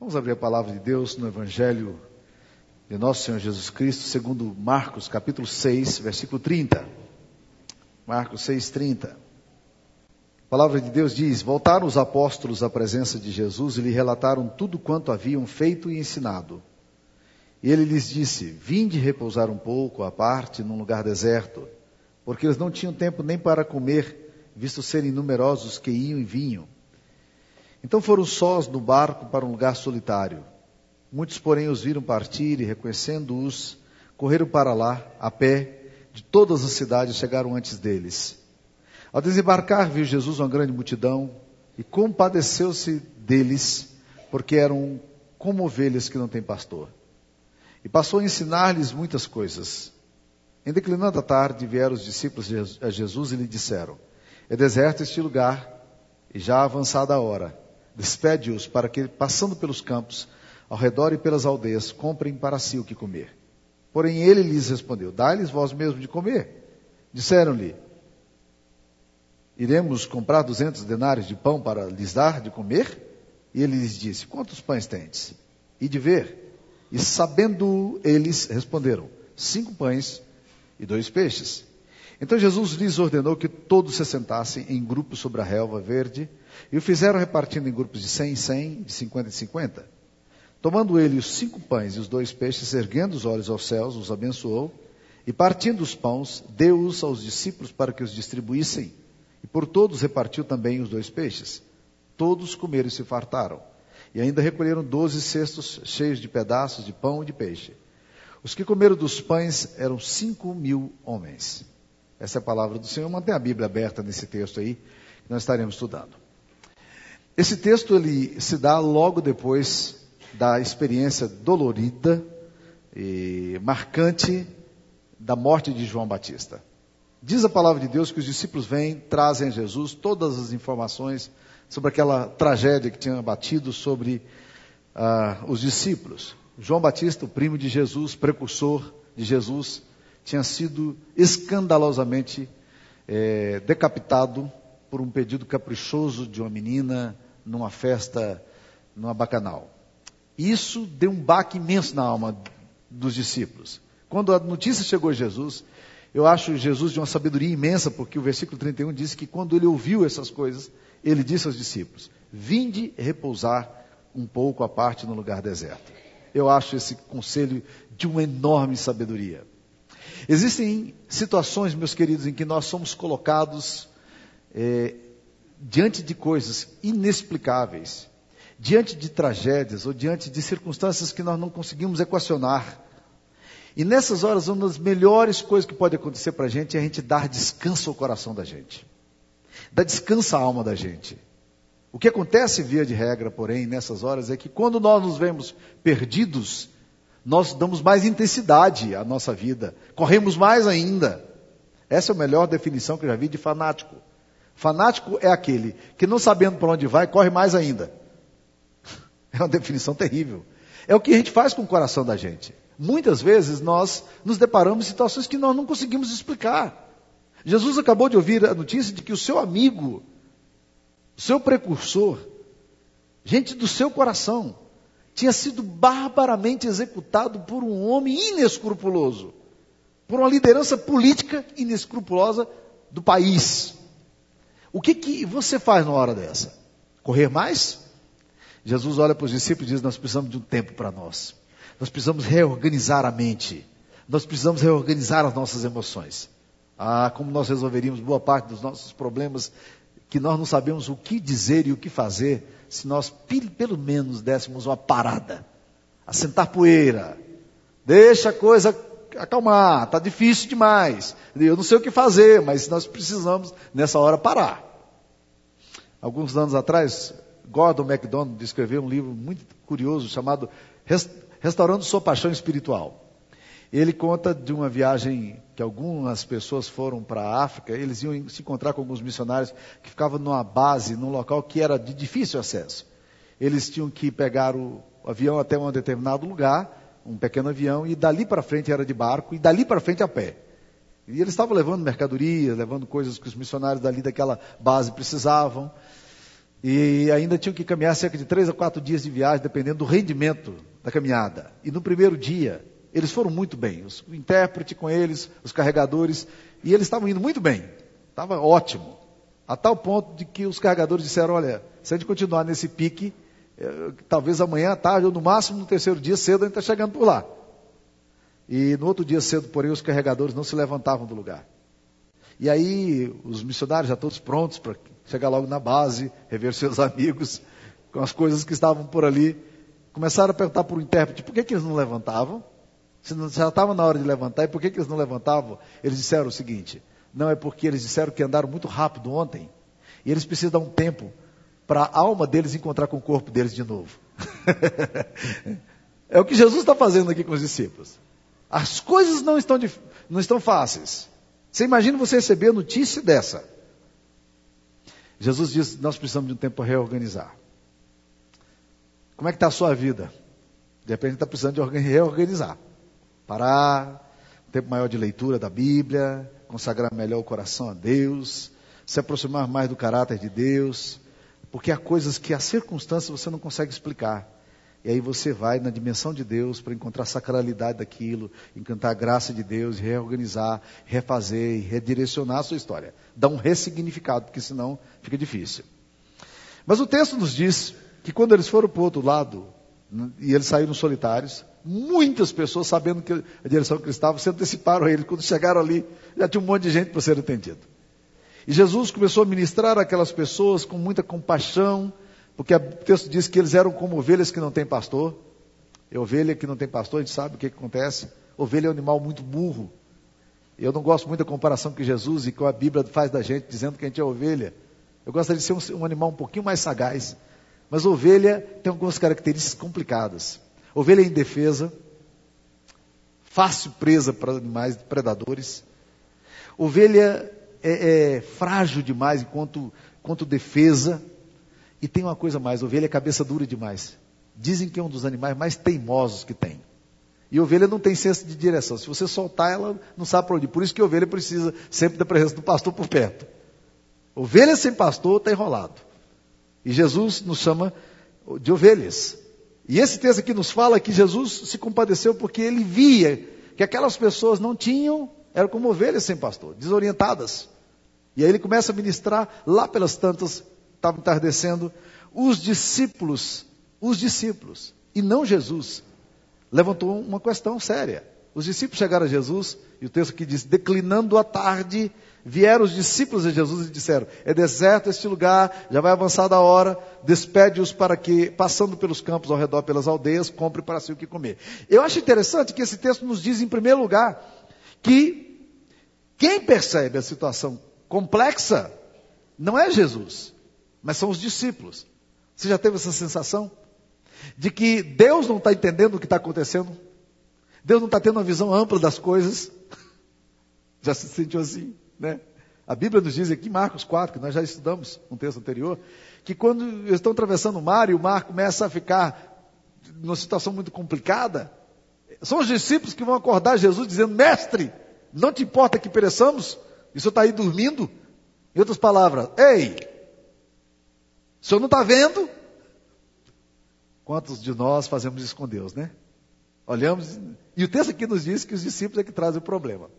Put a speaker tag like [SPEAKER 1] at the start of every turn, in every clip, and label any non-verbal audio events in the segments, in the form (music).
[SPEAKER 1] Vamos abrir a palavra de Deus no Evangelho de nosso Senhor Jesus Cristo, segundo Marcos, capítulo 6, versículo 30. Marcos 6, 30. A palavra de Deus diz: Voltaram os apóstolos à presença de Jesus e lhe relataram tudo quanto haviam feito e ensinado. E ele lhes disse: Vinde repousar um pouco à parte num lugar deserto, porque eles não tinham tempo nem para comer, visto serem numerosos que iam e vinham. Então foram sós no barco para um lugar solitário. Muitos, porém, os viram partir e, reconhecendo-os, correram para lá, a pé, de todas as cidades chegaram antes deles. Ao desembarcar, viu Jesus uma grande multidão e compadeceu-se deles, porque eram como ovelhas que não têm pastor. E passou a ensinar-lhes muitas coisas. Em declinando a tarde, vieram os discípulos a Jesus e lhe disseram: É deserto este lugar, e já avançada a hora. Despede-os para que, passando pelos campos, ao redor e pelas aldeias, comprem para si o que comer. Porém ele lhes respondeu: Dai-lhes vós mesmo de comer. Disseram-lhe: Iremos comprar duzentos denários de pão para lhes dar de comer? E ele lhes disse: Quantos pães tendes? E de ver. E sabendo eles, responderam: Cinco pães e dois peixes. Então Jesus lhes ordenou que todos se sentassem em grupos sobre a relva verde, e o fizeram repartindo em grupos de cem em cem, de cinquenta em cinquenta. Tomando ele os cinco pães e os dois peixes, erguendo os olhos aos céus, os abençoou, e partindo os pães, deu-os aos discípulos para que os distribuíssem, e por todos repartiu também os dois peixes. Todos comeram e se fartaram, e ainda recolheram doze cestos cheios de pedaços de pão e de peixe. Os que comeram dos pães eram cinco mil homens. Essa é a palavra do Senhor. Mantém a Bíblia aberta nesse texto aí, que nós estaremos estudando. Esse texto ele se dá logo depois da experiência dolorida e marcante da morte de João Batista. Diz a palavra de Deus que os discípulos vêm, trazem a Jesus todas as informações sobre aquela tragédia que tinha batido sobre uh, os discípulos. João Batista, o primo de Jesus, precursor de Jesus, tinha sido escandalosamente é, decapitado por um pedido caprichoso de uma menina numa festa, numa bacanal. Isso deu um baque imenso na alma dos discípulos. Quando a notícia chegou a Jesus, eu acho Jesus de uma sabedoria imensa, porque o versículo 31 diz que quando ele ouviu essas coisas, ele disse aos discípulos: Vinde repousar um pouco à parte no lugar deserto. Eu acho esse conselho de uma enorme sabedoria. Existem situações, meus queridos, em que nós somos colocados é, diante de coisas inexplicáveis, diante de tragédias ou diante de circunstâncias que nós não conseguimos equacionar. E nessas horas, uma das melhores coisas que pode acontecer para a gente é a gente dar descanso ao coração da gente, dar descanso à alma da gente. O que acontece, via de regra, porém, nessas horas, é que quando nós nos vemos perdidos, nós damos mais intensidade à nossa vida, corremos mais ainda. Essa é a melhor definição que eu já vi de fanático. Fanático é aquele que, não sabendo para onde vai, corre mais ainda. (laughs) É uma definição terrível. É o que a gente faz com o coração da gente. Muitas vezes nós nos deparamos em situações que nós não conseguimos explicar. Jesus acabou de ouvir a notícia de que o seu amigo, seu precursor, gente do seu coração, tinha sido barbaramente executado por um homem inescrupuloso, por uma liderança política inescrupulosa do país. O que, que você faz na hora dessa? Correr mais? Jesus olha para os discípulos e diz: Nós precisamos de um tempo para nós. Nós precisamos reorganizar a mente. Nós precisamos reorganizar as nossas emoções. Ah, como nós resolveríamos boa parte dos nossos problemas que nós não sabemos o que dizer e o que fazer se nós pelo menos dessemos uma parada, assentar poeira, deixa a coisa acalmar, está difícil demais, eu não sei o que fazer, mas nós precisamos nessa hora parar. Alguns anos atrás, Gordon MacDonald escreveu um livro muito curioso chamado Restaurando Sua Paixão Espiritual. Ele conta de uma viagem que algumas pessoas foram para a África, eles iam se encontrar com alguns missionários que ficavam numa base, num local que era de difícil acesso. Eles tinham que pegar o avião até um determinado lugar, um pequeno avião, e dali para frente era de barco, e dali para frente a pé. E eles estavam levando mercadorias, levando coisas que os missionários dali daquela base precisavam. E ainda tinham que caminhar cerca de três a quatro dias de viagem, dependendo do rendimento da caminhada. E no primeiro dia, eles foram muito bem. o intérprete com eles, os carregadores, e eles estavam indo muito bem. Estava ótimo. A tal ponto de que os carregadores disseram: olha, se a gente continuar nesse pique, eh, talvez amanhã à tarde, ou no máximo no terceiro dia cedo, a gente está chegando por lá. E no outro dia cedo, porém, os carregadores não se levantavam do lugar. E aí, os missionários já todos prontos para chegar logo na base, rever seus (laughs) amigos, com as coisas que estavam por ali, começaram a perguntar para o intérprete por que, que eles não levantavam. Se não, já estava na hora de levantar, e por que, que eles não levantavam? Eles disseram o seguinte: não é porque eles disseram que andaram muito rápido ontem, e eles precisam dar um tempo para a alma deles encontrar com o corpo deles de novo. (laughs) é o que Jesus está fazendo aqui com os discípulos. As coisas não estão, não estão fáceis. Você imagina você receber notícia dessa. Jesus diz: Nós precisamos de um tempo para reorganizar. Como é que está a sua vida? De repente está precisando de reorganizar. Parar, um tempo maior de leitura da Bíblia, consagrar melhor o coração a Deus, se aproximar mais do caráter de Deus, porque há coisas que a circunstância você não consegue explicar. E aí você vai na dimensão de Deus para encontrar a sacralidade daquilo, encantar a graça de Deus, reorganizar, refazer e redirecionar a sua história. Dá um ressignificado, porque senão fica difícil. Mas o texto nos diz que quando eles foram para o outro lado, e eles saíram solitários, muitas pessoas, sabendo que a direção que eles estavam, se anteciparam a ele. Quando chegaram ali, já tinha um monte de gente para ser atendido. E Jesus começou a ministrar aquelas pessoas com muita compaixão, porque o texto diz que eles eram como ovelhas que não têm pastor. E ovelha que não tem pastor, a gente sabe o que, que acontece. Ovelha é um animal muito burro. Eu não gosto muito da comparação que Jesus e que a Bíblia faz da gente, dizendo que a gente é ovelha. Eu gostaria de ser um, um animal um pouquinho mais sagaz. Mas ovelha tem algumas características complicadas. Ovelha é indefesa, fácil presa para animais predadores. Ovelha é, é frágil demais enquanto, enquanto defesa. E tem uma coisa mais, ovelha é cabeça dura demais. Dizem que é um dos animais mais teimosos que tem. E ovelha não tem senso de direção. Se você soltar, ela não sabe para onde. Por isso que ovelha precisa sempre da presença do pastor por perto. Ovelha sem pastor está enrolado. E Jesus nos chama de ovelhas. E esse texto aqui nos fala que Jesus se compadeceu porque ele via que aquelas pessoas não tinham, eram como ovelhas sem pastor, desorientadas. E aí ele começa a ministrar lá pelas tantas estava entardecendo, os discípulos, os discípulos, e não Jesus, levantou uma questão séria. Os discípulos chegaram a Jesus, e o texto aqui diz: declinando a tarde, vieram os discípulos de Jesus e disseram: É deserto este lugar, já vai avançar da hora, despede-os para que, passando pelos campos ao redor, pelas aldeias, compre para si o que comer. Eu acho interessante que esse texto nos diz, em primeiro lugar, que quem percebe a situação complexa não é Jesus, mas são os discípulos. Você já teve essa sensação? De que Deus não está entendendo o que está acontecendo? Deus não está tendo uma visão ampla das coisas? (laughs) Já se sentiu assim, né? A Bíblia nos diz aqui, Marcos 4, que nós já estudamos um texto anterior, que quando eles estão atravessando o mar e o mar começa a ficar numa situação muito complicada, são os discípulos que vão acordar Jesus dizendo: Mestre, não te importa que pereçamos? Isso está aí dormindo? Em outras palavras, ei, o senhor não está vendo? Quantos de nós fazemos isso com Deus, né? Olhamos, e o texto aqui nos diz que os discípulos é que trazem o problema.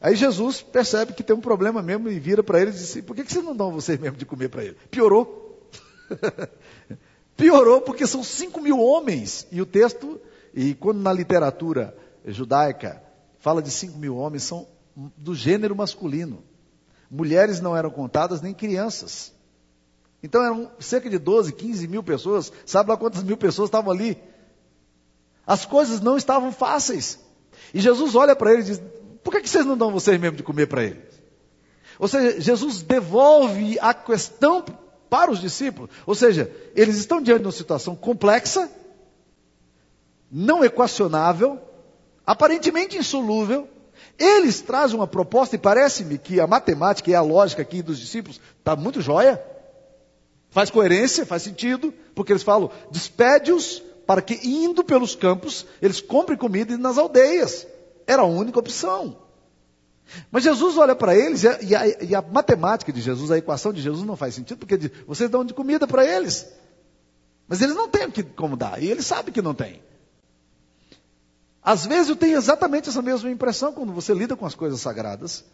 [SPEAKER 1] Aí Jesus percebe que tem um problema mesmo e vira para eles e diz: Por que, que vocês não dão vocês mesmo de comer para ele? Piorou. (laughs) Piorou porque são cinco mil homens. E o texto, e quando na literatura judaica fala de cinco mil homens, são do gênero masculino. Mulheres não eram contadas, nem crianças. Então eram cerca de 12, 15 mil pessoas. Sabe lá quantas mil pessoas estavam ali? As coisas não estavam fáceis. E Jesus olha para eles e diz: Por que, que vocês não dão vocês mesmo de comer para eles? Ou seja, Jesus devolve a questão para os discípulos. Ou seja, eles estão diante de uma situação complexa, não equacionável, aparentemente insolúvel. Eles trazem uma proposta e parece-me que a matemática e a lógica aqui dos discípulos está muito jóia. Faz coerência, faz sentido, porque eles falam: despede-os para que, indo pelos campos, eles comprem comida nas aldeias. Era a única opção. Mas Jesus olha para eles e a, e, a, e a, matemática de Jesus, a equação de Jesus não faz sentido, porque diz, vocês dão de comida para eles. Mas eles não têm como dar, e eles sabem que não tem. Às vezes eu tenho exatamente essa mesma impressão quando você lida com as coisas sagradas,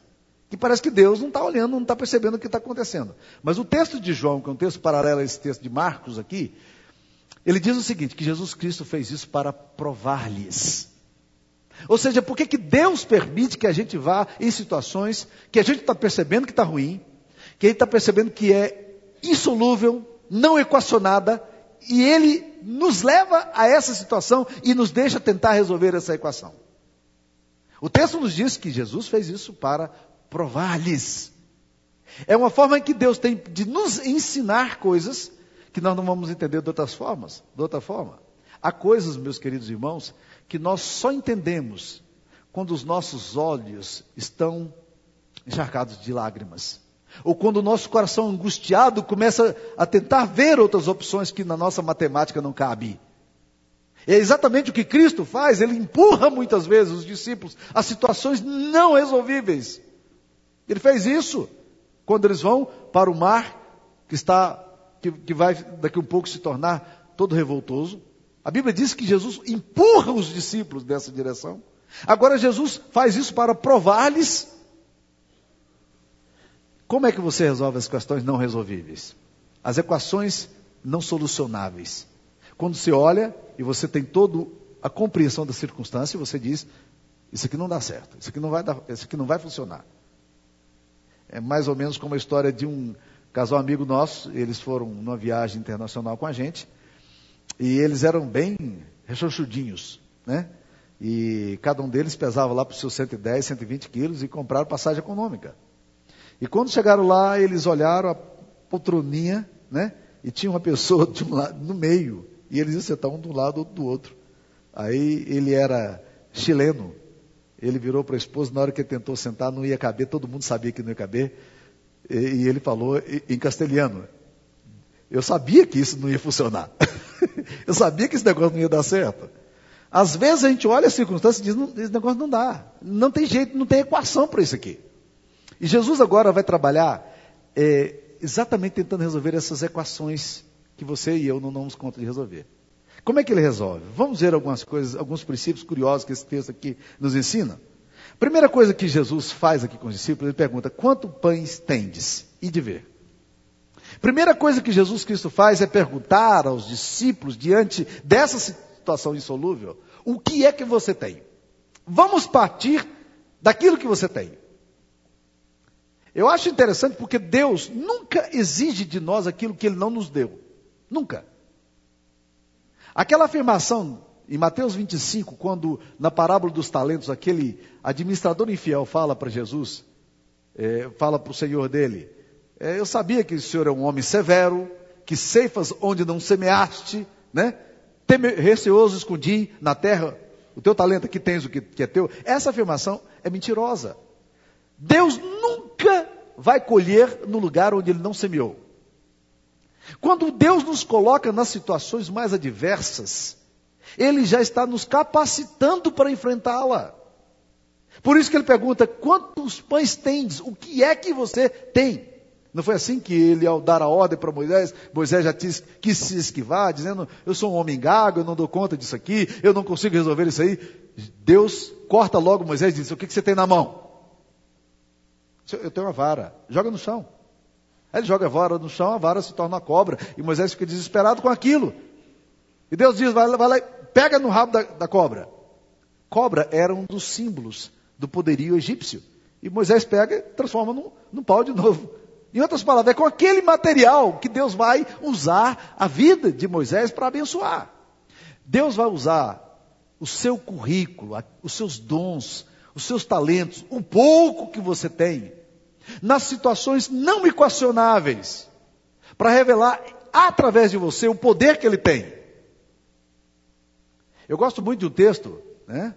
[SPEAKER 1] que parece que Deus não está olhando, não está percebendo o que está acontecendo. Mas o texto de João, que é um texto paralelo a esse texto de Marcos aqui, ele diz o seguinte: que Jesus Cristo fez isso para provar-lhes. Ou seja, por que, que Deus permite que a gente vá em situações que a gente está percebendo que está ruim, que a gente está percebendo que é insolúvel, não equacionada, e Ele nos leva a essa situação e nos deixa tentar resolver essa equação. O texto nos diz que Jesus fez isso para provar-lhes. É uma forma que Deus tem de nos ensinar coisas que nós não vamos entender de outras formas, de outra forma. Há coisas, meus queridos irmãos, que nós só entendemos quando os nossos olhos estão encharcados de lágrimas. Ou quando o nosso coração angustiado começa a tentar ver outras opções que na nossa matemática não cabe. É exatamente o que Cristo faz, ele empurra muitas vezes os discípulos a situações não resolvíveis. Ele fez isso quando eles vão para o mar que está que, que vai daqui um pouco se tornar todo revoltoso. A Bíblia diz que Jesus empurra os discípulos dessa direção. Agora Jesus faz isso para provar-lhes como é que você resolve as questões não resolvíveis? As equações não solucionáveis. Quando você olha e você tem toda a compreensão da circunstância, você diz: Isso aqui não dá certo, isso aqui não vai, dar, isso aqui não vai funcionar. É mais ou menos como a história de um casal amigo nosso, eles foram numa viagem internacional com a gente, e eles eram bem rechonchudinhos, né? E cada um deles pesava lá para os seus 110, 120 quilos e compraram passagem econômica. E quando chegaram lá, eles olharam a poltroninha, né? E tinha uma pessoa de um lado, no meio. E eles iam sentar um do lado, outro do outro. Aí ele era chileno. Ele virou para a esposa, na hora que ele tentou sentar, não ia caber, todo mundo sabia que não ia caber. E, e ele falou em castelhano. Eu sabia que isso não ia funcionar. (laughs) Eu sabia que esse negócio não ia dar certo. Às vezes a gente olha as circunstâncias e diz, esse negócio não dá. Não tem jeito, não tem equação para isso aqui. E Jesus agora vai trabalhar é, exatamente tentando resolver essas equações que você e eu não damos conta de resolver. Como é que ele resolve? Vamos ver algumas coisas, alguns princípios curiosos que esse texto aqui nos ensina. Primeira coisa que Jesus faz aqui com os discípulos, ele pergunta: quanto pães tendes? E de ver. Primeira coisa que Jesus Cristo faz é perguntar aos discípulos, diante dessa situação insolúvel, o que é que você tem? Vamos partir daquilo que você tem. Eu acho interessante porque Deus nunca exige de nós aquilo que Ele não nos deu. Nunca. Aquela afirmação em Mateus 25, quando na parábola dos talentos, aquele administrador infiel fala para Jesus, é, fala para o Senhor dele: é, Eu sabia que o Senhor é um homem severo, que ceifas onde não semeaste, né? receoso escondi na terra o teu talento, aqui tens o que, que é teu. Essa afirmação é mentirosa. Deus nunca vai colher no lugar onde ele não semeou. Quando Deus nos coloca nas situações mais adversas, Ele já está nos capacitando para enfrentá-la. Por isso que ele pergunta: quantos pães tens? O que é que você tem? Não foi assim que ele, ao dar a ordem para Moisés, Moisés já quis se esquivar, dizendo: Eu sou um homem gago, eu não dou conta disso aqui, eu não consigo resolver isso aí. Deus corta logo Moisés e diz: O que, que você tem na mão? Eu tenho uma vara, joga no chão. Aí ele joga a vara no chão, a vara se torna uma cobra. E Moisés fica desesperado com aquilo. E Deus diz: vai, vai lá, pega no rabo da, da cobra. Cobra era um dos símbolos do poderio egípcio. E Moisés pega e transforma num, num pau de novo. Em outras palavras, é com aquele material que Deus vai usar a vida de Moisés para abençoar. Deus vai usar o seu currículo, os seus dons, os seus talentos, o pouco que você tem, nas situações não equacionáveis, para revelar através de você o poder que ele tem. Eu gosto muito de um texto, né?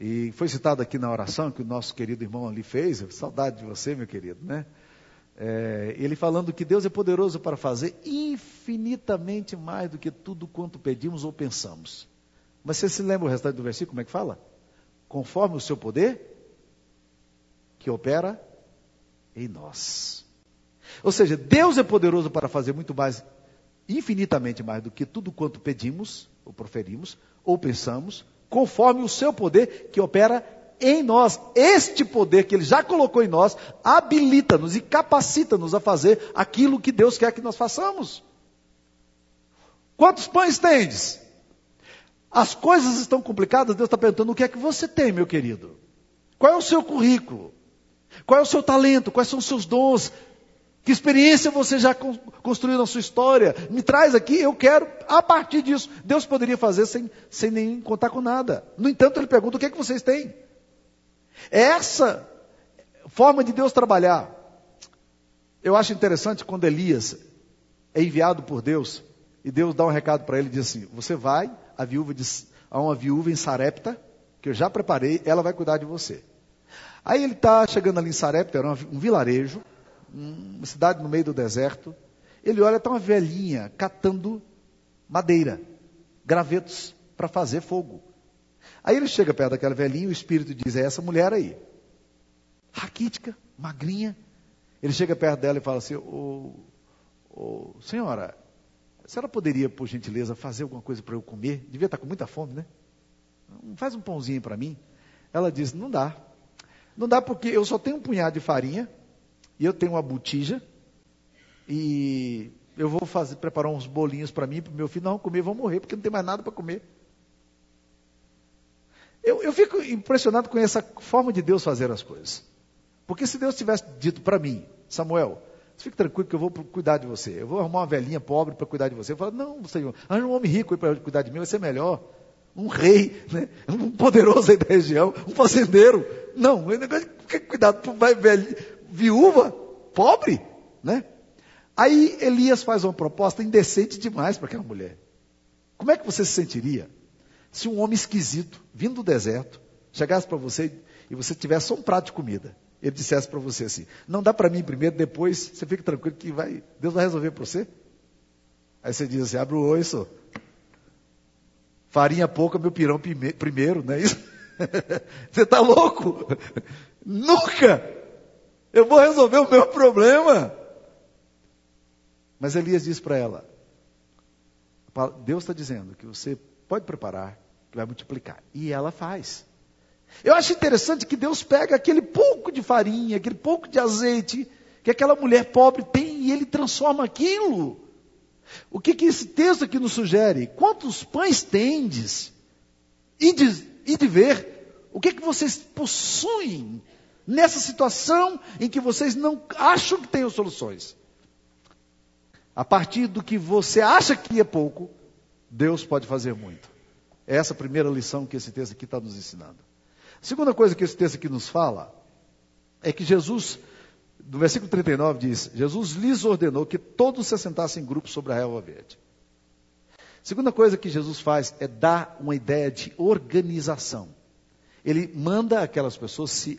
[SPEAKER 1] E foi citado aqui na oração que o nosso querido irmão ali fez. Saudade de você, meu querido, né? É, ele falando que Deus é poderoso para fazer infinitamente mais do que tudo quanto pedimos ou pensamos. Mas você se lembra o restante do versículo? Como é que fala? conforme o seu poder? que opera em nós. Ou seja, Deus é poderoso para fazer muito mais, infinitamente mais do que tudo quanto pedimos, ou proferimos, ou pensamos, conforme o seu poder que opera em nós. Este poder que ele já colocou em nós habilita-nos e capacita-nos a fazer aquilo que Deus quer que nós façamos. Quantos pães tendes? As coisas estão complicadas, Deus está perguntando o que é que você tem, meu querido. Qual é o seu currículo? Qual é o seu talento? Quais são os seus dons? Que experiência você já construiu na sua história? Me traz aqui, eu quero, a partir disso. Deus poderia fazer sem, sem nem contar com nada. No entanto, ele pergunta: o que é que vocês têm? Essa forma de Deus trabalhar. Eu acho interessante quando Elias é enviado por Deus e Deus dá um recado para ele diz assim: Você vai, a viúva diz, a uma viúva em Sarepta, que eu já preparei, ela vai cuidar de você. Aí ele está chegando ali em Sarepta, era um vilarejo, uma cidade no meio do deserto. Ele olha, está uma velhinha catando madeira, gravetos para fazer fogo. Aí ele chega perto daquela velhinha e o espírito diz: É essa mulher aí. Raquítica, magrinha. Ele chega perto dela e fala assim: ô, Senhora, a senhora poderia, por gentileza, fazer alguma coisa para eu comer? Devia estar com muita fome, né? Faz um pãozinho para mim. Ela diz: Não dá. Não dá porque eu só tenho um punhado de farinha e eu tenho uma botija e eu vou fazer, preparar uns bolinhos para mim para o meu filho. Não, comer, vão morrer porque não tem mais nada para comer. Eu, eu fico impressionado com essa forma de Deus fazer as coisas. Porque se Deus tivesse dito para mim, Samuel, fique tranquilo que eu vou cuidar de você. Eu vou arrumar uma velhinha pobre para cuidar de você. Eu falo, não, Senhor, arranja um homem rico para cuidar de mim, vai ser melhor. Um rei, né? um poderoso aí da região, um fazendeiro. Não, o negócio de cuidado por velho, viúva, pobre, né? Aí Elias faz uma proposta indecente demais para aquela mulher. Como é que você se sentiria? se um homem esquisito, vindo do deserto, chegasse para você e você tivesse só um prato de comida, ele dissesse para você assim: Não dá para mim primeiro, depois você fica tranquilo que vai, Deus vai resolver para você. Aí você diz assim: Abre o só. Farinha pouca, meu pirão primeiro, não é isso? (laughs) você está louco? (laughs) Nunca! Eu vou resolver o meu problema. Mas Elias diz para ela: Deus está dizendo que você Pode preparar, que vai multiplicar. E ela faz. Eu acho interessante que Deus pega aquele pouco de farinha, aquele pouco de azeite que aquela mulher pobre tem e ele transforma aquilo. O que, que esse texto aqui nos sugere? Quantos pães tendes? E de, e de ver o que, que vocês possuem nessa situação em que vocês não acham que tenham soluções. A partir do que você acha que é pouco, Deus pode fazer muito. É essa a primeira lição que esse texto aqui está nos ensinando. A segunda coisa que esse texto aqui nos fala é que Jesus, no versículo 39 diz: Jesus lhes ordenou que todos se assentassem em grupos sobre a relva verde. A segunda coisa que Jesus faz é dar uma ideia de organização. Ele manda aquelas pessoas se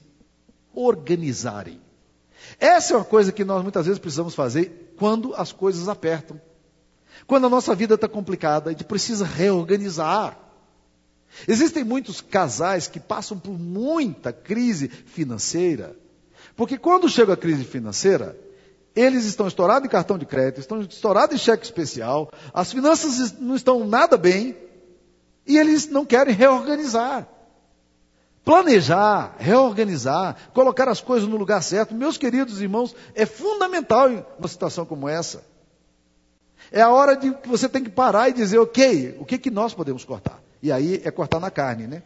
[SPEAKER 1] organizarem. Essa é uma coisa que nós muitas vezes precisamos fazer quando as coisas apertam. Quando a nossa vida está complicada, a gente precisa reorganizar. Existem muitos casais que passam por muita crise financeira, porque quando chega a crise financeira, eles estão estourados em cartão de crédito, estão estourados em cheque especial, as finanças não estão nada bem, e eles não querem reorganizar. Planejar, reorganizar, colocar as coisas no lugar certo, meus queridos irmãos, é fundamental em uma situação como essa. É a hora de que você tem que parar e dizer, ok, o que, que nós podemos cortar? E aí é cortar na carne, né?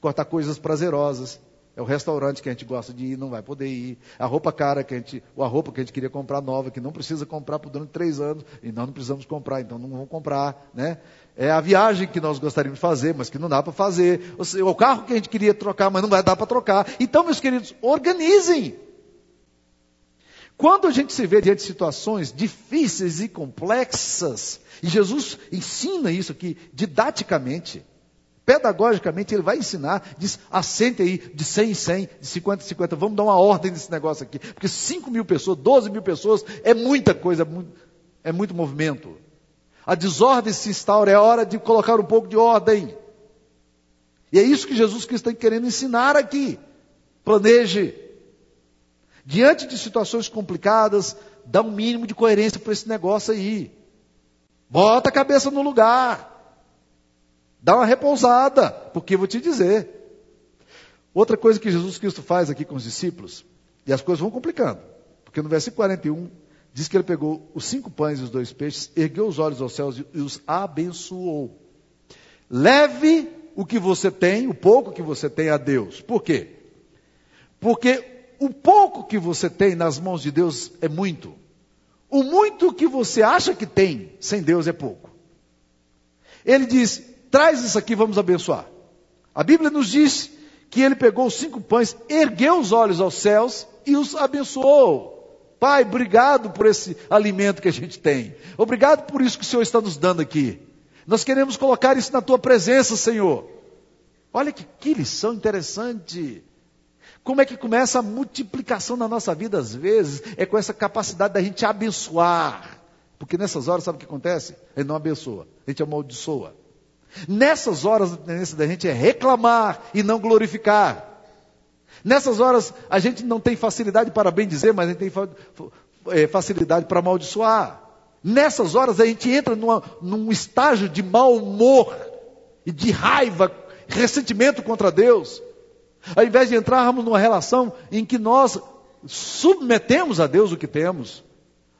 [SPEAKER 1] Cortar coisas prazerosas. É o restaurante que a gente gosta de ir, não vai poder ir. A roupa cara que a gente, ou a roupa que a gente queria comprar nova, que não precisa comprar por durante três anos, e nós não precisamos comprar, então não vamos comprar, né? É a viagem que nós gostaríamos de fazer, mas que não dá para fazer. Ou o carro que a gente queria trocar, mas não vai dar para trocar. Então, meus queridos, organizem. Quando a gente se vê diante de situações difíceis e complexas, e Jesus ensina isso aqui didaticamente, pedagogicamente, ele vai ensinar, diz, assente aí de 100 em 100, de 50 em 50, vamos dar uma ordem nesse negócio aqui, porque 5 mil pessoas, 12 mil pessoas, é muita coisa, é muito movimento. A desordem se instaura, é hora de colocar um pouco de ordem. E é isso que Jesus Cristo está querendo ensinar aqui. Planeje, Diante de situações complicadas, dá um mínimo de coerência para esse negócio aí. Bota a cabeça no lugar. Dá uma repousada, porque vou te dizer. Outra coisa que Jesus Cristo faz aqui com os discípulos, e as coisas vão complicando, porque no versículo 41 diz que ele pegou os cinco pães e os dois peixes, ergueu os olhos aos céus e os abençoou. Leve o que você tem, o pouco que você tem a Deus. Por quê? Porque o pouco que você tem nas mãos de Deus é muito. O muito que você acha que tem sem Deus é pouco. Ele diz: traz isso aqui, vamos abençoar. A Bíblia nos diz que ele pegou os cinco pães, ergueu os olhos aos céus e os abençoou. Pai, obrigado por esse alimento que a gente tem. Obrigado por isso que o Senhor está nos dando aqui. Nós queremos colocar isso na tua presença, Senhor. Olha que, que lição interessante. Como é que começa a multiplicação na nossa vida, às vezes, é com essa capacidade da gente abençoar. Porque nessas horas, sabe o que acontece? Gente não abençoa, a gente amaldiçoa. Nessas horas, a tendência da gente é reclamar e não glorificar. Nessas horas, a gente não tem facilidade para bem dizer, mas a gente tem é, facilidade para amaldiçoar. Nessas horas, a gente entra numa, num estágio de mau humor e de raiva, ressentimento contra Deus. Ao invés de entrarmos numa relação em que nós submetemos a Deus o que temos,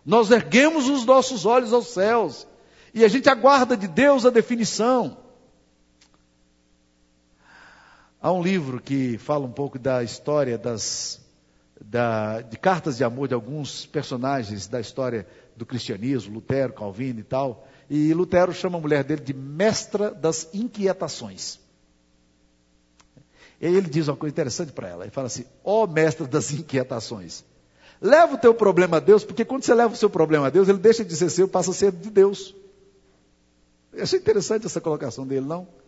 [SPEAKER 1] nós erguemos os nossos olhos aos céus e a gente aguarda de Deus a definição. Há um livro que fala um pouco da história das, da, de cartas de amor de alguns personagens da história do cristianismo, Lutero, Calvino e tal. E Lutero chama a mulher dele de mestra das inquietações. E ele diz uma coisa interessante para ela. Ele fala assim: Ó oh, mestra das inquietações, leva o teu problema a Deus, porque quando você leva o seu problema a Deus, ele deixa de ser seu, passa a ser de Deus. Eu achei interessante essa colocação dele, não?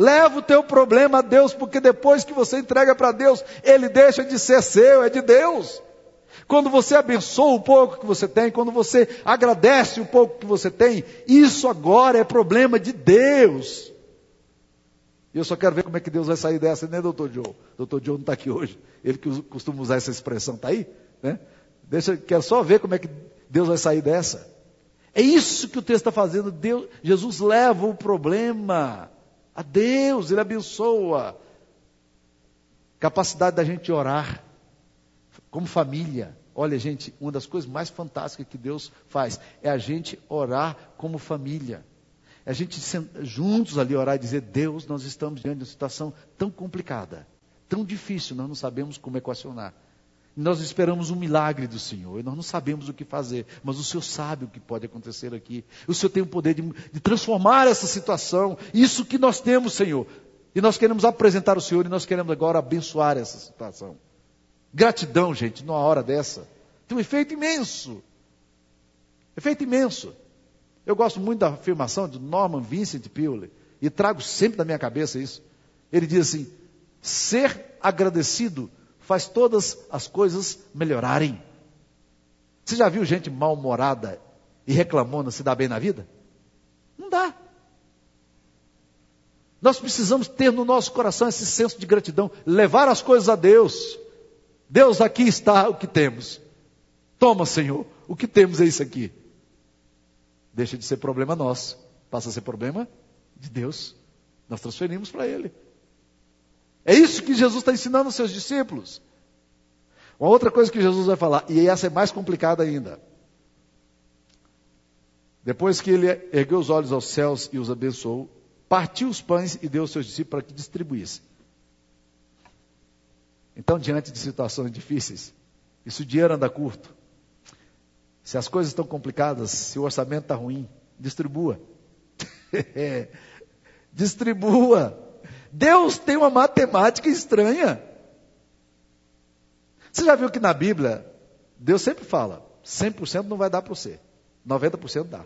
[SPEAKER 1] Leva o teu problema a Deus, porque depois que você entrega para Deus, ele deixa de ser seu, é de Deus. Quando você abençoa o pouco que você tem, quando você agradece o pouco que você tem, isso agora é problema de Deus. E eu só quero ver como é que Deus vai sair dessa, né, doutor Joe? Doutor Joe não está aqui hoje. Ele que costuma usar essa expressão, está aí? Né? Deixa, quero só ver como é que Deus vai sair dessa. É isso que o texto está fazendo. Deus, Jesus leva o problema a Deus, Ele abençoa. Capacidade da gente orar como família. Olha, gente, uma das coisas mais fantásticas que Deus faz é a gente orar como família. É a gente juntos ali orar e dizer: Deus, nós estamos diante de uma situação tão complicada, tão difícil, nós não sabemos como equacionar. Nós esperamos um milagre do Senhor e nós não sabemos o que fazer, mas o Senhor sabe o que pode acontecer aqui. O Senhor tem o poder de, de transformar essa situação, isso que nós temos, Senhor. E nós queremos apresentar o Senhor e nós queremos agora abençoar essa situação. Gratidão, gente, numa hora dessa. Tem um efeito imenso. Efeito imenso. Eu gosto muito da afirmação de Norman Vincent Peale e trago sempre na minha cabeça isso. Ele diz assim: ser agradecido faz todas as coisas melhorarem. Você já viu gente mal-humorada e reclamona se dá bem na vida? Não dá. Nós precisamos ter no nosso coração esse senso de gratidão, levar as coisas a Deus. Deus, aqui está o que temos. Toma, Senhor, o que temos é isso aqui. Deixa de ser problema nosso, passa a ser problema de Deus. Nós transferimos para Ele. É isso que Jesus está ensinando aos seus discípulos. Uma outra coisa que Jesus vai falar, e essa é mais complicada ainda. Depois que ele ergueu os olhos aos céus e os abençoou, partiu os pães e deu aos seus discípulos para que distribuíssem. Então, diante de situações difíceis, e se o dinheiro anda curto, se as coisas estão complicadas, se o orçamento está ruim, distribua. (laughs) distribua. Deus tem uma matemática estranha. Você já viu que na Bíblia, Deus sempre fala: 100% não vai dar para você, 90% dá.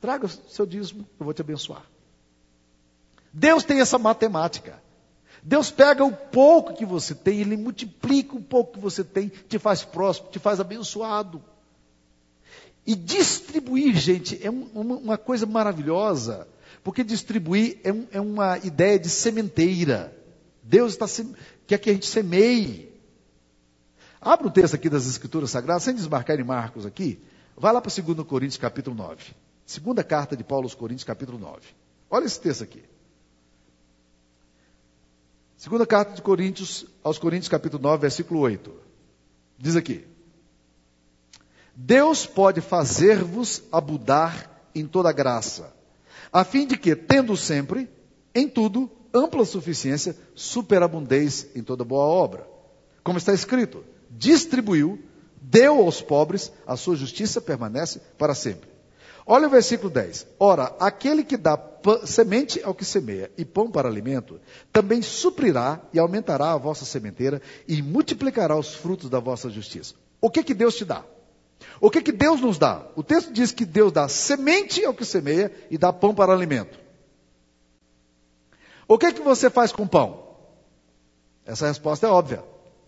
[SPEAKER 1] Traga o seu dízimo, eu vou te abençoar. Deus tem essa matemática. Deus pega o pouco que você tem, Ele multiplica o pouco que você tem, te faz próximo, te faz abençoado. E distribuir, gente, é um, uma, coisa maravilhosa. Porque distribuir é, um, é uma ideia de sementeira. Deus está quer que a gente semeie. Abra o texto aqui das Escrituras Sagradas, sem desmarcar em Marcos aqui. Vai lá para 2 Coríntios capítulo 9. Segunda carta de Paulo aos Coríntios capítulo 9. Olha esse texto aqui. Segunda carta de Coríntios aos Coríntios capítulo 9, versículo 8. Diz aqui: Deus pode fazer-vos abudar em toda graça, a fim de que, tendo sempre, em tudo, ampla suficiência, superabundez em toda boa obra. Como está escrito, distribuiu, deu aos pobres, a sua justiça permanece para sempre. Olha o versículo 10. Ora, aquele que dá semente ao que semeia e pão para alimento, também suprirá e aumentará a vossa sementeira e multiplicará os frutos da vossa justiça. O que que Deus te dá? O que que Deus nos dá? O texto diz que Deus dá semente ao que semeia e dá pão para alimento. O que que você faz com pão? Essa resposta é óbvia.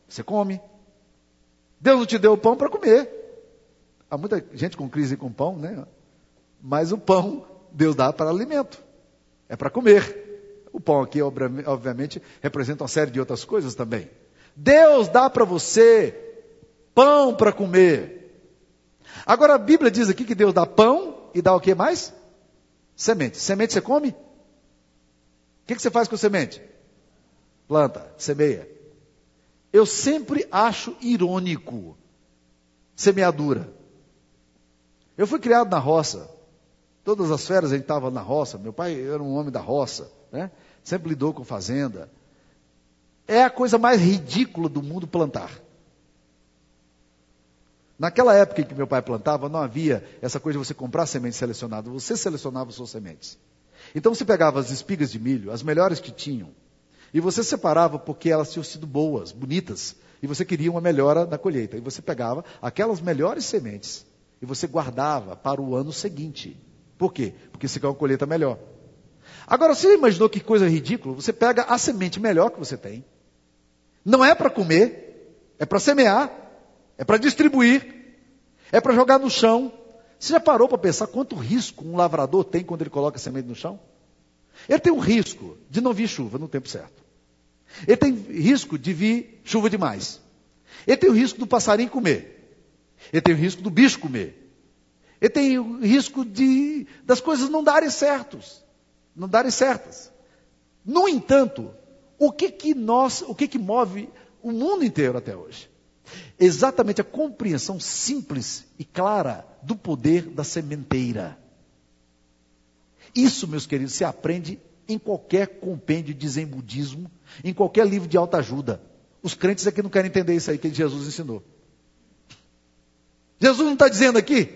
[SPEAKER 1] Você come. Deus não te deu o pão para comer. Há muita gente com crise com pão, né? Mas o pão Deus dá para alimento. É para comer. O pão aqui, obviamente, representa uma série de outras coisas também. Deus dá para você pão para comer. Agora a Bíblia diz aqui que Deus dá pão e dá o que mais? Semente. Semente você come? O que, que você faz com semente? Planta, semeia. Eu sempre acho irônico semeadura. Eu fui criado na roça. Todas as férias a gente estava na roça. Meu pai era um homem da roça, né? Sempre lidou com fazenda. É a coisa mais ridícula do mundo plantar. Naquela época em que meu pai plantava, não havia essa coisa de você comprar semente selecionada, você selecionava suas sementes. Então você pegava as espigas de milho, as melhores que tinham, e você separava porque elas tinham sido boas, bonitas, e você queria uma melhora na colheita. E você pegava aquelas melhores sementes e você guardava para o ano seguinte. Por quê? Porque você quer uma colheita melhor. Agora, você imaginou que coisa ridícula? Você pega a semente melhor que você tem. Não é para comer, é para semear é para distribuir, é para jogar no chão. Você já parou para pensar quanto risco um lavrador tem quando ele coloca a semente no chão? Ele tem um risco de não vir chuva no tempo certo. Ele tem risco de vir chuva demais. Ele tem o risco do passarinho comer. Ele tem o risco do bicho comer. Ele tem o risco de das coisas não darem certos, não darem certas. No entanto, o que que nós, o que que move o mundo inteiro até hoje? Exatamente a compreensão simples e clara do poder da sementeira. Isso, meus queridos, se aprende em qualquer compêndio de zen budismo, em qualquer livro de alta ajuda. Os crentes aqui não querem entender isso aí que Jesus ensinou. Jesus não está dizendo aqui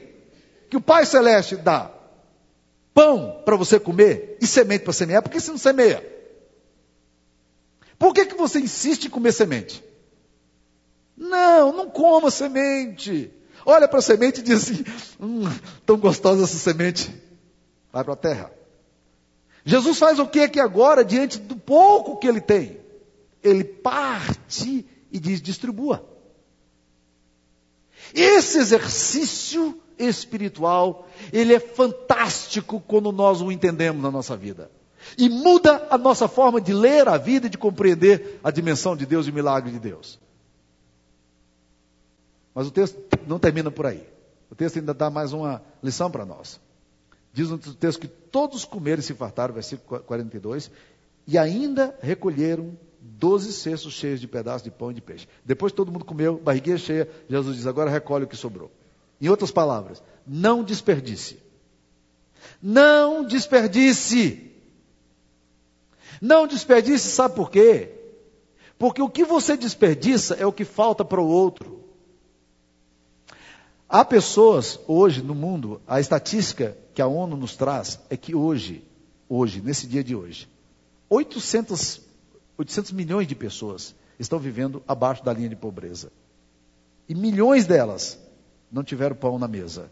[SPEAKER 1] que o Pai Celeste dá pão para você comer e semente para semear, por que você não semeia? Por que, que você insiste em comer semente? Não, não coma semente. Olha para a semente e diz assim: hum, tão gostosa essa semente. Vai para a terra. Jesus faz o que aqui agora, diante do pouco que ele tem? Ele parte e diz: distribua. Esse exercício espiritual, ele é fantástico quando nós o entendemos na nossa vida. E muda a nossa forma de ler a vida e de compreender a dimensão de Deus e o milagre de Deus. Mas o texto não termina por aí. O texto ainda dá mais uma lição para nós. Diz no texto que todos comeram e se fartaram, versículo 42, e ainda recolheram doze cestos cheios de pedaços de pão e de peixe. Depois todo mundo comeu, barriguinha cheia, Jesus diz: agora recolhe o que sobrou. Em outras palavras, não desperdice. Não desperdice. Não desperdice, sabe por quê? Porque o que você desperdiça é o que falta para o outro. Há pessoas hoje no mundo, a estatística que a ONU nos traz é que hoje, hoje, nesse dia de hoje, 800, 800 milhões de pessoas estão vivendo abaixo da linha de pobreza. E milhões delas não tiveram pão na mesa.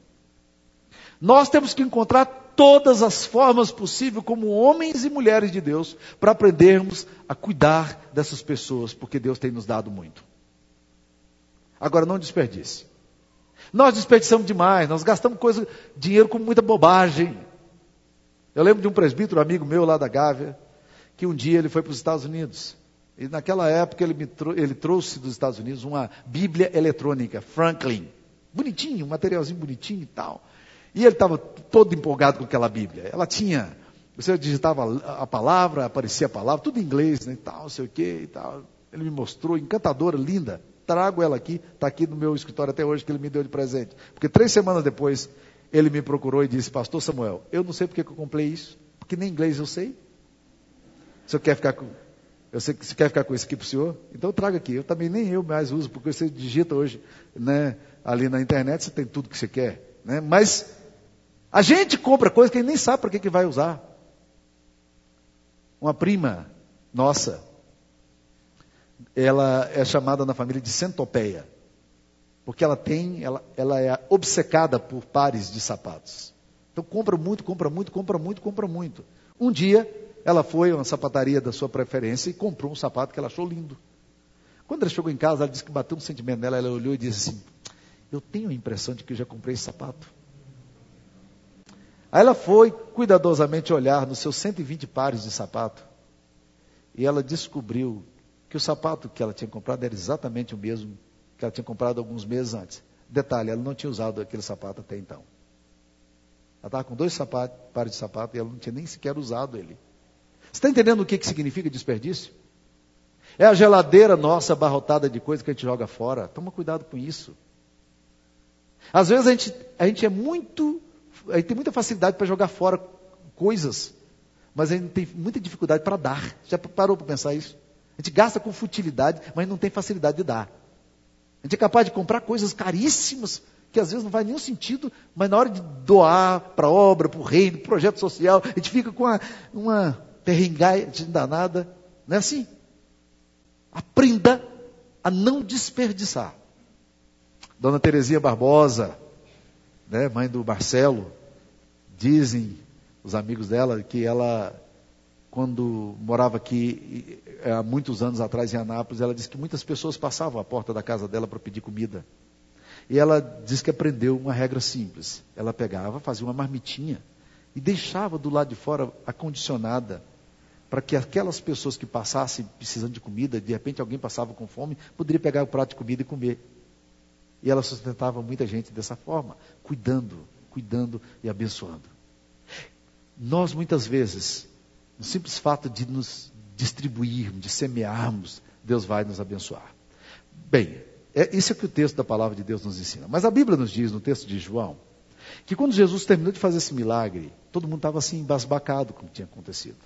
[SPEAKER 1] Nós temos que encontrar todas as formas possíveis, como homens e mulheres de Deus, para aprendermos a cuidar dessas pessoas, porque Deus tem nos dado muito. Agora, não desperdice. Nós desperdiçamos demais, nós gastamos coisa, dinheiro com muita bobagem. Eu lembro de um presbítero, amigo meu lá da Gávea, que um dia ele foi para os Estados Unidos. E naquela época ele, trou ele trouxe dos Estados Unidos uma Bíblia eletrônica, Franklin. Bonitinho, um materialzinho bonitinho e tal. E ele estava todo empolgado com aquela Bíblia. Ela tinha, você digitava a palavra, aparecia a palavra, tudo em inglês, né, e tal, não sei o que e tal. Ele me mostrou, encantadora, linda. Trago ela aqui, está aqui no meu escritório até hoje, que ele me deu de presente. Porque três semanas depois, ele me procurou e disse, pastor Samuel, eu não sei porque que eu comprei isso, porque nem inglês eu sei. O senhor quer ficar com, eu sei que você quer ficar com isso aqui para o senhor, então traga aqui. Eu também nem eu mais uso, porque você digita hoje, né, ali na internet, você tem tudo que você quer. Né? Mas a gente compra coisa que nem sabe para que, que vai usar. Uma prima nossa, ela é chamada na família de centopeia, porque ela tem, ela, ela é obcecada por pares de sapatos. Então compra muito, compra muito, compra muito, compra muito. Um dia ela foi a uma sapataria da sua preferência e comprou um sapato que ela achou lindo. Quando ela chegou em casa, ela disse que bateu um sentimento nela, ela olhou e disse assim: Eu tenho a impressão de que eu já comprei esse sapato. Aí ela foi cuidadosamente olhar nos seus 120 pares de sapato e ela descobriu que o sapato que ela tinha comprado era exatamente o mesmo que ela tinha comprado alguns meses antes. Detalhe, ela não tinha usado aquele sapato até então. Ela estava com dois sapatos, pares de sapato e ela não tinha nem sequer usado ele. Você está entendendo o que, que significa desperdício? É a geladeira nossa abarrotada de coisa que a gente joga fora. Toma cuidado com isso. Às vezes a gente, a gente é muito. A gente tem muita facilidade para jogar fora coisas, mas a gente tem muita dificuldade para dar. Já parou para pensar isso? A gente gasta com futilidade, mas não tem facilidade de dar. A gente é capaz de comprar coisas caríssimas, que às vezes não faz nenhum sentido, mas na hora de doar para a obra, para o reino, projeto social, a gente fica com uma, uma perrengai danada. Não é assim? Aprenda a não desperdiçar. Dona Terezinha Barbosa, né, mãe do Marcelo, dizem os amigos dela que ela, quando morava aqui há muitos anos atrás em Anápolis, ela disse que muitas pessoas passavam à porta da casa dela para pedir comida. E ela disse que aprendeu uma regra simples. Ela pegava, fazia uma marmitinha e deixava do lado de fora acondicionada para que aquelas pessoas que passassem precisando de comida, de repente alguém passava com fome, poderia pegar o prato de comida e comer. E ela sustentava muita gente dessa forma, cuidando, cuidando e abençoando. Nós muitas vezes, no simples fato de nos distribuirmos, de semearmos, Deus vai nos abençoar. Bem, é, isso é que o texto da palavra de Deus nos ensina. Mas a Bíblia nos diz, no texto de João, que quando Jesus terminou de fazer esse milagre, todo mundo estava assim, embasbacado com o que tinha acontecido.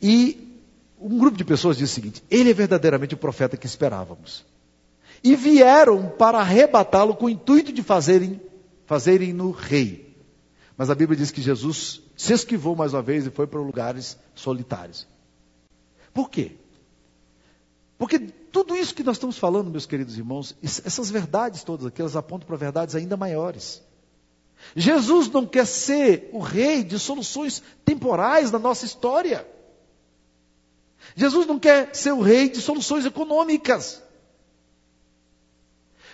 [SPEAKER 1] E um grupo de pessoas disse o seguinte: ele é verdadeiramente o profeta que esperávamos. E vieram para arrebatá-lo com o intuito de fazerem, fazerem no rei. Mas a Bíblia diz que Jesus se esquivou mais uma vez e foi para lugares solitários. Por quê? Porque tudo isso que nós estamos falando, meus queridos irmãos, essas verdades todas aqui, elas apontam para verdades ainda maiores. Jesus não quer ser o rei de soluções temporais na nossa história. Jesus não quer ser o rei de soluções econômicas.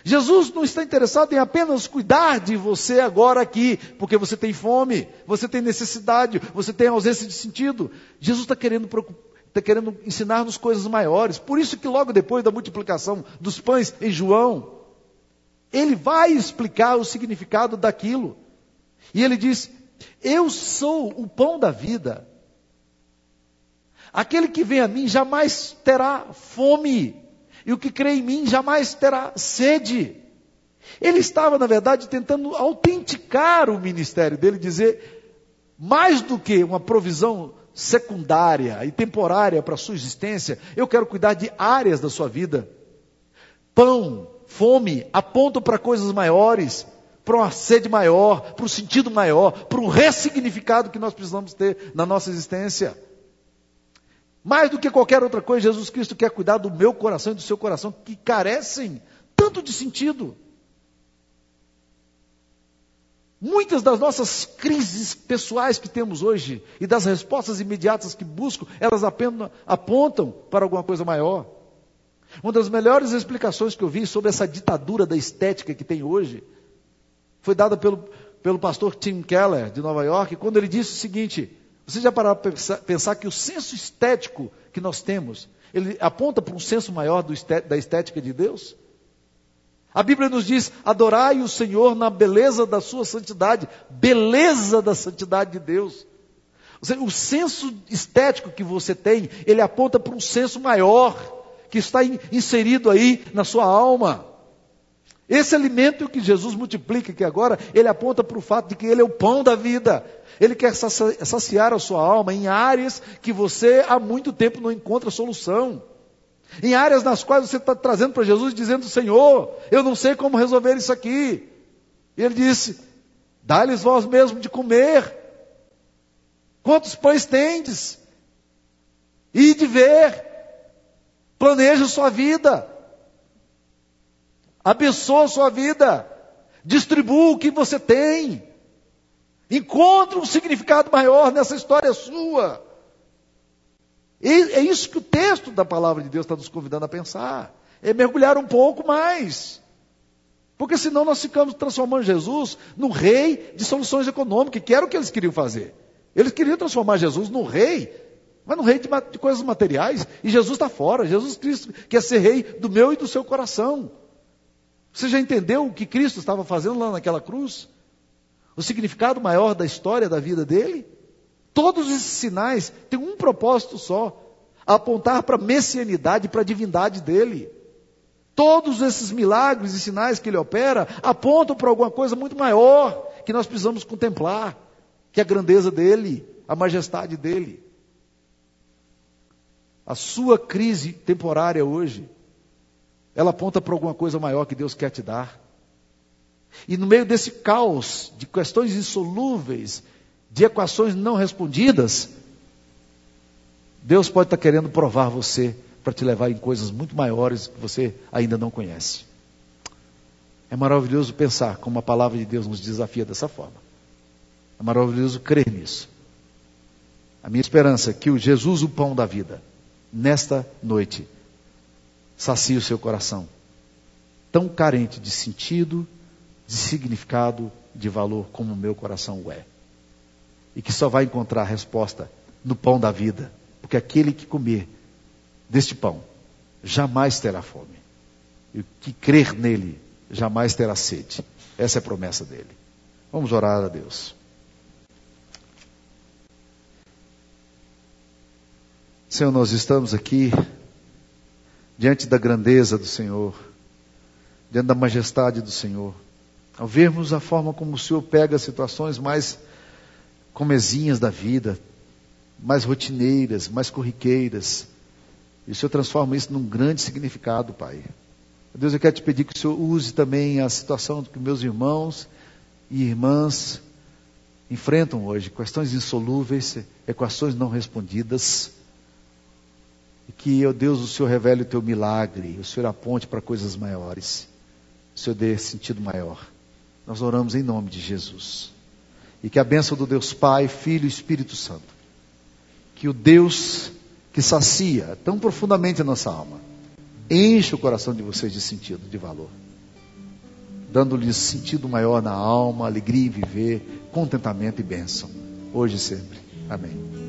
[SPEAKER 1] Jesus não está interessado em apenas cuidar de você agora aqui, porque você tem fome, você tem necessidade, você tem ausência de sentido. Jesus está querendo, querendo ensinar-nos coisas maiores. Por isso que logo depois da multiplicação dos pães em João, ele vai explicar o significado daquilo. E ele diz: Eu sou o pão da vida. Aquele que vem a mim jamais terá fome, e o que crê em mim jamais terá sede. Ele estava, na verdade, tentando autenticar o ministério dele, dizer, mais do que uma provisão secundária e temporária para a sua existência, eu quero cuidar de áreas da sua vida. Pão, fome, apontam para coisas maiores, para uma sede maior, para um sentido maior, para um ressignificado que nós precisamos ter na nossa existência. Mais do que qualquer outra coisa, Jesus Cristo quer cuidar do meu coração e do seu coração, que carecem tanto de sentido. Muitas das nossas crises pessoais que temos hoje e das respostas imediatas que busco, elas apenas apontam para alguma coisa maior. Uma das melhores explicações que eu vi sobre essa ditadura da estética que tem hoje foi dada pelo, pelo pastor Tim Keller, de Nova York, quando ele disse o seguinte: você já parou para pensar, que o senso estético que nós temos Ele aponta para um senso maior da estética de Deus? A Bíblia nos diz: adorai o Senhor na beleza da sua santidade, beleza da santidade de Deus. O senso estético que você tem, ele aponta para um senso maior, que está inserido aí na sua alma. Esse alimento que Jesus multiplica aqui agora, ele aponta para o fato de que ele é o pão da vida. Ele quer saciar a sua alma em áreas que você há muito tempo não encontra solução. Em áreas nas quais você está trazendo para Jesus dizendo: Senhor, eu não sei como resolver isso aqui. E ele disse: Dá-lhes vós mesmo de comer. Quantos pães tendes? E de ver. Planeje sua vida. Abençoa sua vida. Distribua o que você tem. Encontre um significado maior nessa história sua. E é isso que o texto da palavra de Deus está nos convidando a pensar. É mergulhar um pouco mais. Porque senão nós ficamos transformando Jesus no rei de soluções econômicas, que era o que eles queriam fazer. Eles queriam transformar Jesus no rei, mas no rei de, de coisas materiais. E Jesus está fora. Jesus Cristo quer ser rei do meu e do seu coração. Você já entendeu o que Cristo estava fazendo lá naquela cruz? O significado maior da história da vida dele? Todos esses sinais têm um propósito só: apontar para a messianidade, para a divindade dele. Todos esses milagres e sinais que ele opera apontam para alguma coisa muito maior que nós precisamos contemplar, que é a grandeza dele, a majestade dele. A sua crise temporária hoje, ela aponta para alguma coisa maior que Deus quer te dar. E no meio desse caos de questões insolúveis, de equações não respondidas, Deus pode estar querendo provar você para te levar em coisas muito maiores que você ainda não conhece. É maravilhoso pensar como a palavra de Deus nos desafia dessa forma. É maravilhoso crer nisso. A minha esperança é que o Jesus, o pão da vida, nesta noite, sacie o seu coração, tão carente de sentido, de significado, de valor, como o meu coração o é e que só vai encontrar resposta no pão da vida, porque aquele que comer deste pão jamais terá fome, e o que crer nele jamais terá sede. Essa é a promessa dele. Vamos orar a Deus. Senhor, nós estamos aqui diante da grandeza do Senhor, diante da majestade do Senhor. Ao vermos a forma como o Senhor pega situações mais comezinhas da vida, mais rotineiras, mais corriqueiras. E o Senhor transforma isso num grande significado, Pai. Deus, eu quero te pedir que o Senhor use também a situação que meus irmãos e irmãs enfrentam hoje, questões insolúveis, equações não respondidas. E que, ó Deus, o Senhor revele o teu milagre, o Senhor aponte para coisas maiores, o Senhor dê sentido maior. Nós oramos em nome de Jesus. E que a bênção do Deus Pai, Filho e Espírito Santo, que o Deus que sacia tão profundamente a nossa alma, enche o coração de vocês de sentido, de valor, dando-lhes sentido maior na alma, alegria em viver, contentamento e bênção, hoje e sempre. Amém.